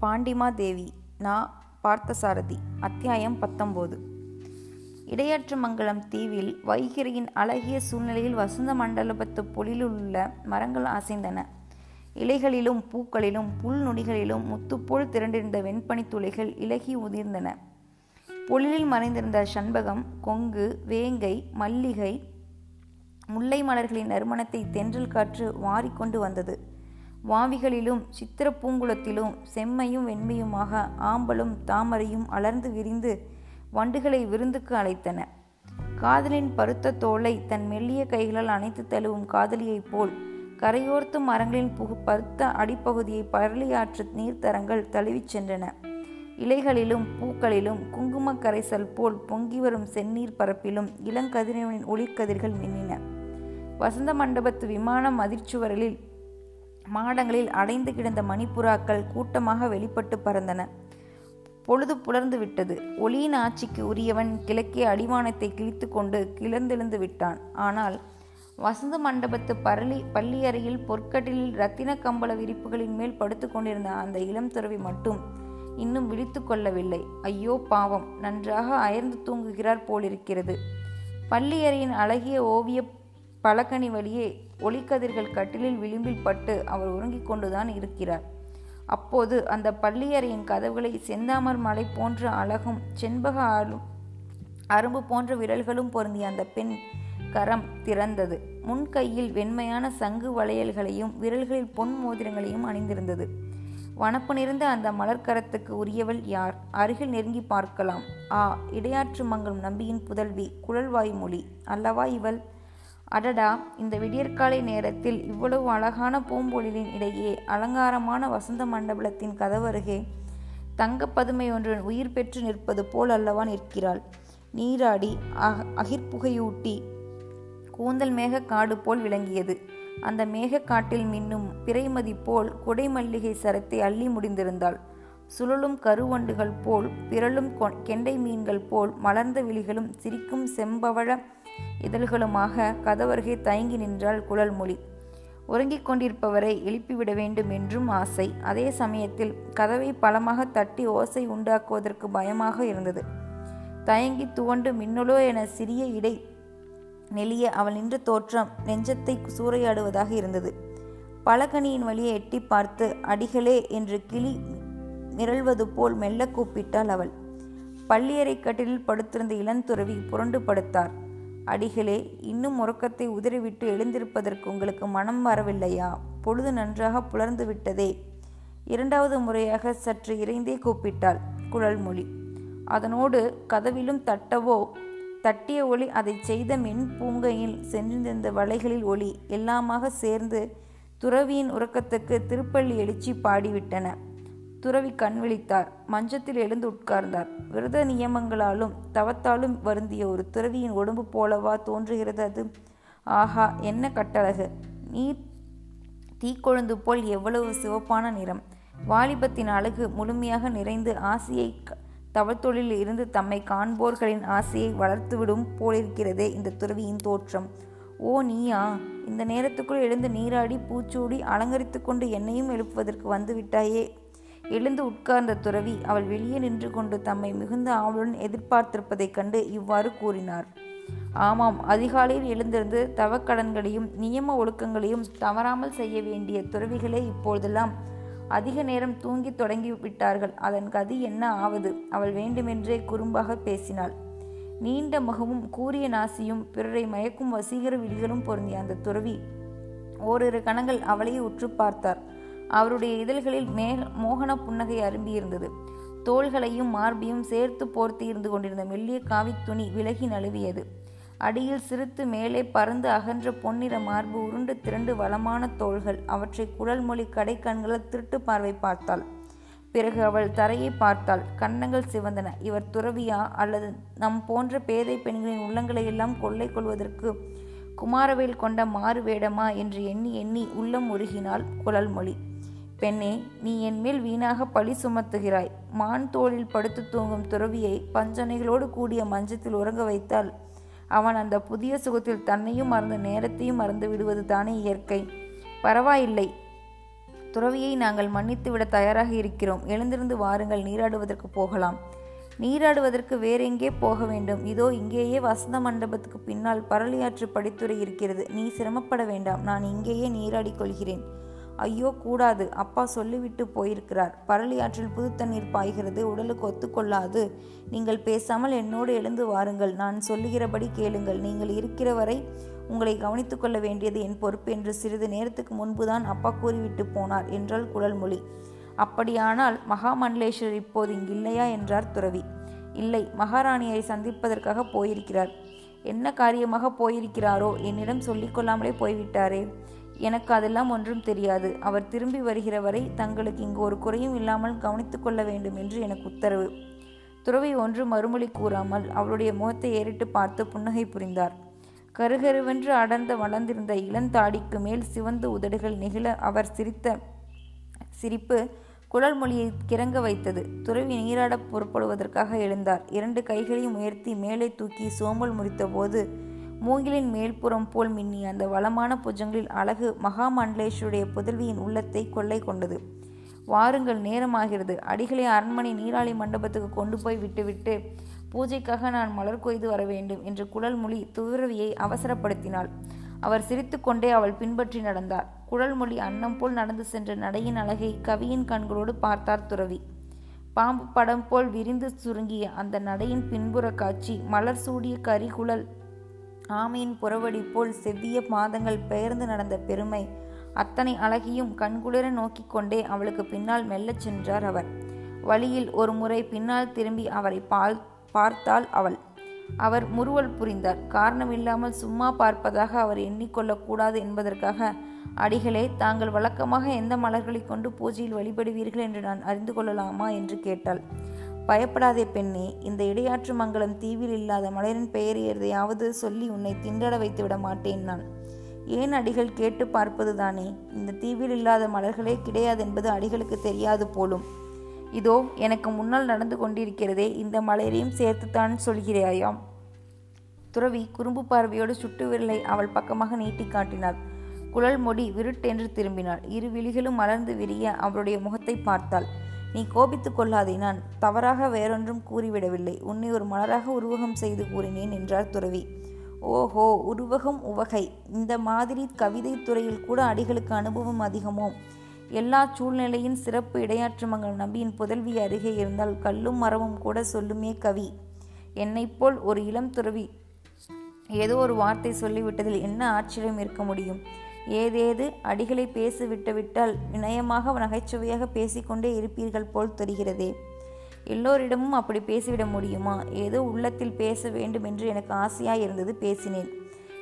பாண்டிமாதேவி நா. பார்த்தசாரதி அத்தியாயம் பத்தொம்போது. இடையாற்றுமங்கலம் தீவில் வைகிரியின் அழகிய சூழ்நிலையில் வசந்த மண்டலபத்து பொழிலுள்ள மரங்கள் அசைந்தன. இலைகளிலும் பூக்களிலும் புல் நுனிகளிலும் முத்துப்போல் திரண்டிருந்த வெண்பனி துளைகள் இலகி உதிர்ந்தன. பொழிலில் மறைந்திருந்த சண்பகம் கொங்கு வேங்கை மல்லிகை முல்லை மலர்களின் நறுமணத்தை தென்றல் காற்று வாரிக்கொண்டு வந்தது. வாவிகளிலும் சித்திர பூங்குளத்திலும் செம்மையும் வெண்மையுமாக ஆம்பலும் தாமரையும் அலர்ந்து விரிந்து வண்டுகளை விருந்துக்கு அழைத்தன. காதலின் பருத்த தோலை தன் மெல்லிய கைகளால் அணைத்து தழுவும் காதலியைப் போல் கரையோர்த்து மரங்களின் புகு பருத்த அடிப்பகுதியை பரளியாற்று நீர்த்தரங்கள் தழுவிச் சென்றன. இலைகளிலும் பூக்களிலும் குங்கும கரைசல் போல் பொங்கி வரும் செந்நீர் பரப்பிலும் இளங்கதிரவனின் ஒளிக்கதிர்கள் மின்னின. வசந்த மண்டபத்து விமானம் அதிர்ச்சுவரலில் மாடங்களில் அடைந்து கிடந்த மணிப்புறாக்கள் கூட்டமாக வெளிப்பட்டு பறந்தன. பொழுது புலர்ந்து விட்டது. ஒளியின் ஆட்சிக்கு உரியவன் கிழக்கே அடிவானத்தை கிழித்து கொண்டு கிளர்ந்தெழுந்து விட்டான். ஆனால் வசந்த மண்டபத்து பரளி பள்ளி அறையில் பொற்கட்டிலில் ரத்தின கம்பள விரிப்புகளின் மேல் படுத்து கொண்டிருந்த அந்த இளம் துறவி மட்டும் இன்னும் விழித்து கொள்ளவில்லை. ஐயோ பாவம்! நன்றாக அயர்ந்து தூங்குகிறார் போலிருக்கிறது. பள்ளி அறையின் அழகிய ஓவிய பலகனி வழியே ஒளிக்கதிர்கள் கட்டிலில் விளிம்பில் பட்டு அவர் உறங்கிக் கொண்டுதான் இருக்கிறார். அப்போது அந்த பள்ளியறையின் கதவுகளை செந்தாமர் மலை போன்ற அழகும் செண்பக ஆளும் அரும்பு போன்ற விரல்களும் பொருந்திய அந்த பெண் கரம் திறந்தது. முன் கையில் வெண்மையான சங்கு வளையல்களையும் விரல்களில் பொன் மோதிரங்களையும் அணிந்திருந்தது. வனப்பு நிறைந்த அந்த மலர்க்கரத்துக்கு உரியவள் யார்? அருகில் நெருங்கி பார்க்கலாம். ஆ இடையாற்று மங்கலம் நம்பியின் புதல்வி குழல்வாய் மொழி. அல்லவா இவள்? அடடா இந்த விடியற்காலை நேரத்தில் இவ்வளவு அழகான பூம்பொழிலின் இடையே அலங்காரமான வசந்த மண்டபத்தின் கதவருகே தங்கப்பதுமை ஒன்றுடன் உயிர் பெற்று நிற்பது போல் அல்லவா நிற்கிறாள். நீராடி அக அகிர்புகையூட்டி கூந்தல் மேக காடு போல் விளங்கியது. அந்த மேகக்காட்டில் மின்னும் பிறைமதி போல் குடை மல்லிகை சரத்தை அள்ளி முடிந்திருந்தாள். சுழலும் கருவண்டுகள் போல் பிறலும் கெண்டை மீன்கள் போல் மலர்ந்த விழிகளும் சிரிக்கும் செம்பவழ இதழ்களுமாக கதவருகே தயங்கி நின்றாள் குழல்மொழி. உறங்கிக் கொண்டிருப்பவரை எழுப்பிவிட வேண்டும் என்றும் ஆசை. அதே சமயத்தில் கதவை பலமாக தட்டி ஓசை உண்டாக்குவதற்கு பயமாக இருந்தது. தயங்கி துவண்டு மின்னலோ என சிறிய இடை நெளிய அவள் நின்ற தோற்றம் நெஞ்சத்தை சூறையாடுவதாக இருந்தது. பலகனியின் வழியை எட்டி பார்த்து அடிகளே என்று கிளி நிரழ்வது போல் மெல்ல கூப்பிட்டாள் அவள். பள்ளியறை கட்டிலில் படுத்திருந்த இளந்துறவி புரண்டு படுத்தார். அடிகளே இன்னும் உறக்கத்தை உதறிவிட்டு எழுந்திருப்பதற்கு உங்களுக்கு மனம் வரவில்லையா? பொழுது நன்றாக புலர்ந்து விட்டதே. இரண்டாவது முறையாக சற்று இறைந்தே கூப்பிட்டாள் குழல்மொழி. அதனோடு கதவிலும் தட்டவோ தட்டிய ஒளி அதை செய்த மென் பூங்கையில் சென்றிருந்த வலைகளில் ஒளி எல்லாமாக சேர்ந்து துறவியின் உறக்கத்துக்கு திருப்பள்ளி எழுச்சி பாடிவிட்டன. துறவி கண் விழித்தார். மஞ்சத்தில் எழுந்து உட்கார்ந்தார். விரத நியமங்களாலும் தவத்தாலும் வருந்திய ஒரு துறவியின் உடம்பு போலவா தோன்றுகிறது அது? ஆஹா என்ன கட்டழகு. நீர் தீக்கொழுந்து போல் எவ்வளவு சிவப்பான நிறம். வாலிபத்தின் அழகு முழுமையாக நிறைந்து ஆசையை தவத்தொழில் இருந்து தம்மை காண்போர்களின் ஆசையை வளர்த்துவிடும் போலிருக்கிறதே இந்த துறவியின் தோற்றம். ஓ நீயா? இந்த நேரத்துக்குள் எழுந்து நீராடி பூச்சூடி அலங்கரித்து கொண்டு என்னையும் எழுப்புவதற்கு வந்து விட்டாயே எழுந்து உட்கார்ந்த துறவி அவள் வெளியே நின்று கொண்டு தம்மை மிகுந்த ஆவலுடன் எதிர்பார்த்திருப்பதைக் கண்டு இவ்வாறு கூறினார். ஆமாம் அதிகாலையில் எழுந்திருந்து தவக்கடன்களையும் நியம ஒழுக்கங்களையும் தவறாமல் செய்ய வேண்டிய துறவிகளே இப்பொழுதெல்லாம் அதிக நேரம் தூங்கி தொடங்கி விட்டார்கள். அதன் கதி என்ன ஆவது? அவள் வேண்டுமென்றே குறும்பாக பேசினாள். நீண்ட முகமும் கூரிய நாசியும் பிறரை மயக்கும் வசீகர விழிகளும் பொருந்திய அந்த துறவி ஓரிரு கணங்கள் அவளையே உற்று பார்த்தார். அவருடைய இதழ்களில் மே மோகன புன்னகை அரும்பியிருந்தது தோள்களையும் மார்பையும் சேர்த்து போர்த்தி இருந்து கொண்டிருந்த மெல்லிய காவித்துணி விலகி நழுவியது. அடியில் சிரித்து மேலே பறந்து அகன்ற பொன்னிற மார்பு உருண்டு திரண்டு வளமான தோள்கள் அவற்றை குழல் மொழி கடை கண்களால் திருட்டு பார்வை பார்த்தாள். பிறகு அவள் தரையை பார்த்தாள். கன்னங்கள் சிவந்தன. இவர் துறவியா அல்லது நம் போன்ற பேதை பெண்களின் உள்ளங்களை எல்லாம் கொள்ளை கொள்வதற்கு குமாரவேல் கொண்ட மாறு வேடமா என்று எண்ணி எண்ணி உள்ளம் உருகினாள் குழல்மொழி பெண்ணே நீ என்மேல் வீணாக பழி சுமத்துகிறாய். மான் தோளில் படுத்து தூங்கும் துறவியை பஞ்சனைகளோடு கூடிய மஞ்சத்தில் உறங்க வைத்தால் அவன் அந்த புதிய சுகத்தில் தன்னையும் மறந்து நேரத்தையும் மறந்து விடுவது தானே இயற்கை. பரவாயில்லை. துறவியை நாங்கள் மன்னித்து விட தயாராக இருக்கிறோம். எழுந்திருந்து வாருங்கள் நீராடுவதற்கு போகலாம். நீராடுவதற்கு வேறெங்கே போக வேண்டும்? இதோ இங்கேயே வசந்த மண்டபத்துக்கு பின்னால் பரளியாற்று படித்துறை இருக்கிறது. நீ சிரமப்பட வேண்டாம். நான் இங்கேயே நீராடிக் கொள்கிறேன். ஐயோ கூடாது அப்பா சொல்லிவிட்டு போயிருக்கிறார். பரளியாற்றில் புது தண்ணீர் பாய்கிறது உடலுக்கு ஒத்துக்கொள்ளாது. நீங்கள் பேசாமல் என்னோடு எழுந்து வாருங்கள். நான் சொல்லுகிறபடி கேளுங்கள். நீங்கள் இருக்கிற வரை உங்களை கவனித்துக் கொள்ள வேண்டியது என் பொறுப்பு என்று சிறிது நேரத்துக்கு முன்புதான் அப்பா கூறிவிட்டு போனார் என்றாள் குழல்மொழி அப்படியானால் மகாமண்டலேஸ்வரர் இப்போது இங்கில்லையா? என்றார் துறவி. இல்லை மகாராணியை சந்திப்பதற்காக போயிருக்கிறார். என்ன காரியமாக போயிருக்கிறாரோ? என்னிடம் சொல்லிக்கொள்ளாமலே போய்விட்டாரே. எனக்கு அதெல்லாம் ஒன்றும் தெரியாது. அவர் திரும்பி வருகிற வரை தங்களுக்கு இங்கு ஒரு குறையும் இல்லாமல் கவனித்துக் கொள்ள வேண்டும் என்று எனக்கு உத்தரவு. துறவி ஒன்று மறுமொழி கூறாமல் அவளுடைய முகத்தை ஏறிட்டு பார்த்து புன்னகை புரிந்தார். கருகருவென்று அடர்ந்த வளர்ந்திருந்த இளந்தாடிக்கு மேல் சிவந்து உதடுகள் நெகிழ அவர் சிரித்த சிரிப்பு குழல் மொழியை கிறங்க வைத்தது. துறவி நீராடப் புறப்படுவதற்காக எழுந்தார். இரண்டு கைகளையும் உயர்த்தி மேலே தூக்கி சோம்பல் முறித்தபோது மூங்கிலின் மேல்புறம் போல் மின்னிய அந்த வளமான புஜங்களில் அழகு மகாமண்டலேஸ்வருடைய புதல்வியின் உள்ளத்தை கொள்ளை கொண்டது. வாருங்கள் நேரமாகிறது. அடிகளை அரண்மனை நீராளி மண்டபத்துக்கு கொண்டு போய் விட்டுவிட்டு பூஜைக்காக நான் மலர் கொய்து வர வேண்டும் என்று குழல்மொழி துறவியை அவசரப்படுத்தினாள். அவர் சிரித்துக்கொண்டே அவள் பின்பற்றி நடந்தார். குழல்மொழி அன்னம் போல் நடந்து சென்ற நடையின் அழகை கவியின் கண்களோடு பார்த்தார் துறவி. பாம்பு படம் போல் விரிந்து சுருங்கிய அந்த நடையின் பின்புற காட்சி மலர் சூடிய கரிகுழல் ஆமையின் புறவடி போல் செவ்விய பாதங்கள் பெயர்ந்து நடந்த பெருமை. அத்தனை அழகியும் கண்குளிர நோக்கிக் கொண்டே அவளுக்கு பின்னால் மெல்லச் சென்றார் அவர். வழியில் ஒரு முறை பின்னால் திரும்பி அவரை பால் பார்த்தாள் அவள். அவர் முறுவல் புரிந்தார். காரணமில்லாமல் சும்மா பார்ப்பதாக அவர் எண்ணிக்கொள்ளக்கூடாது என்பதற்காக அடிகளே தாங்கள் வழக்கமாக எந்த மலர்களை கொண்டு பூஜையில் வழிபடுவீர்கள் என்று நான் அறிந்து கொள்ளலாமா? என்று கேட்டாள். பயப்படாதே பெண்ணே இந்த இடையாற்று மங்கலம் தீவில் இல்லாத மலரின் பெயர் எதையாவது சொல்லி உன்னை திண்டட வைத்து விட மாட்டேன் நான். ஏன் அடிகள் கேட்டு பார்ப்பது தானே? இந்த தீவில் இல்லாத மலர்களே கிடையாது என்பது அடிகளுக்கு தெரியாது போலும். இதோ எனக்கு முன்னால் நடந்து கொண்டிருக்கிறதே இந்த மலரையும் சேர்த்துத்தான் சொல்கிறாயாம். துறவி குறும்பு பார்வையோடு சுட்டு விரலை அவள் பக்கமாக நீட்டி காட்டினாள். குழல் மொடி விருட்டென்று திரும்பினாள். இரு விழிகளும் மலர்ந்து விரிய அவருடைய முகத்தை பார்த்தாள். நீ கோபித்துக் கொள்ளாதே. நான் தவறாக வேறொன்றும் கூறிவிடவில்லை. உன்னை ஒரு மலராக உருவகம் செய்து கூறினேன் என்றார் துறவி. ஓஹோ உருவகம் உவகை. இந்த மாதிரி கவிதை துறையில் கூட அடிகளுக்கு அனுபவம் அதிகமோ? எல்லா சூழ்நிலையின் சிறப்பு இடையாற்றுமங்கள் நம்பியின் புதல்வி அருகே இருந்தால் கல்லும் மரமும் கூட சொல்லுமே கவி. என்னைப்போல் ஒரு இளம் துறவி ஏதோ ஒரு வார்த்தை சொல்லிவிட்டதில் என்ன ஆச்சரியம் இருக்க முடியும்? ஏதேது அடிகளை பேசி விட்டுவிட்டால் வினயமாக நகைச்சுவையாக பேசிக்கொண்டே இருப்பீர்கள் போல் தெரிகிறதே. எல்லோரிடமும் அப்படி பேசிவிட முடியுமா? ஏதோ உள்ளத்தில் பேச வேண்டும் என்று எனக்கு ஆசையாய் இருந்தது பேசினேன்.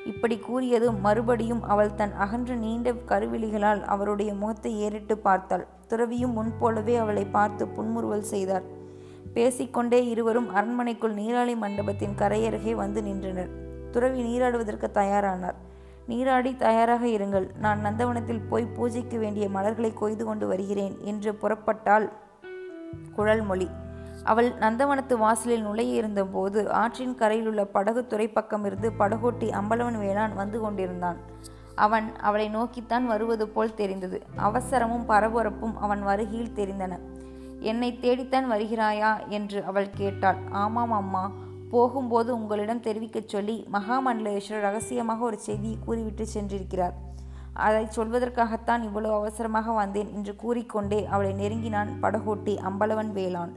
இப்படி கூறியதும் மறுபடியும் அவள் தன் அகன்ற நீண்ட கருவிழிகளால் அவருடைய முகத்தை ஏறிட்டு பார்த்தாள். துறவியும் முன்போலவே அவளை பார்த்து புன்முறுவல் செய்தார். பேசிக்கொண்டே இருவரும் அரண்மனைக்குள் நீராளி மண்டபத்தின் கரையருகே வந்து நின்றனர். துறவி நீராடுவதற்கு தயாரானார். நீராடி தயாராக இருங்கள். நான் நந்தவனத்தில் போய் பூஜைக்கு வேண்டிய மலர்களை கொய்து கொண்டு வருகிறேன் என்று புறப்பட்டாள் குழல் மொழி அவள் நந்தவனத்து வாசலில் நுழைய இருந்தபோது ஆற்றின் கரையில் உள்ள படகு துறைப்பக்கமிருந்து படகோட்டி அம்பலவன் வேளான் வந்து கொண்டிருந்தான். அவன் அவளை நோக்கித்தான் வருவது போல் தெரிந்தது. அவசரமும் பரபரப்பும் அவன் வருகையில் தெரிந்தன. என்னை தேடித்தான் வருகிறாயா? என்று அவள் கேட்டாள். ஆமாம் அம்மா. போகும்போது உங்களிடம் தெரிவிக்கச் சொல்லி மகாமண்டலேஸ்வரர் ரகசியமாக ஒரு செய்தியை கூறிவிட்டு சென்றிருக்கிறார். அதை சொல்வதற்காகத்தான் இவ்வளவு அவசரமாக வந்தேன் என்று கூறிக்கொண்டே அவளை நெருங்கினான் படகோட்டி அம்பலவன் வேளான்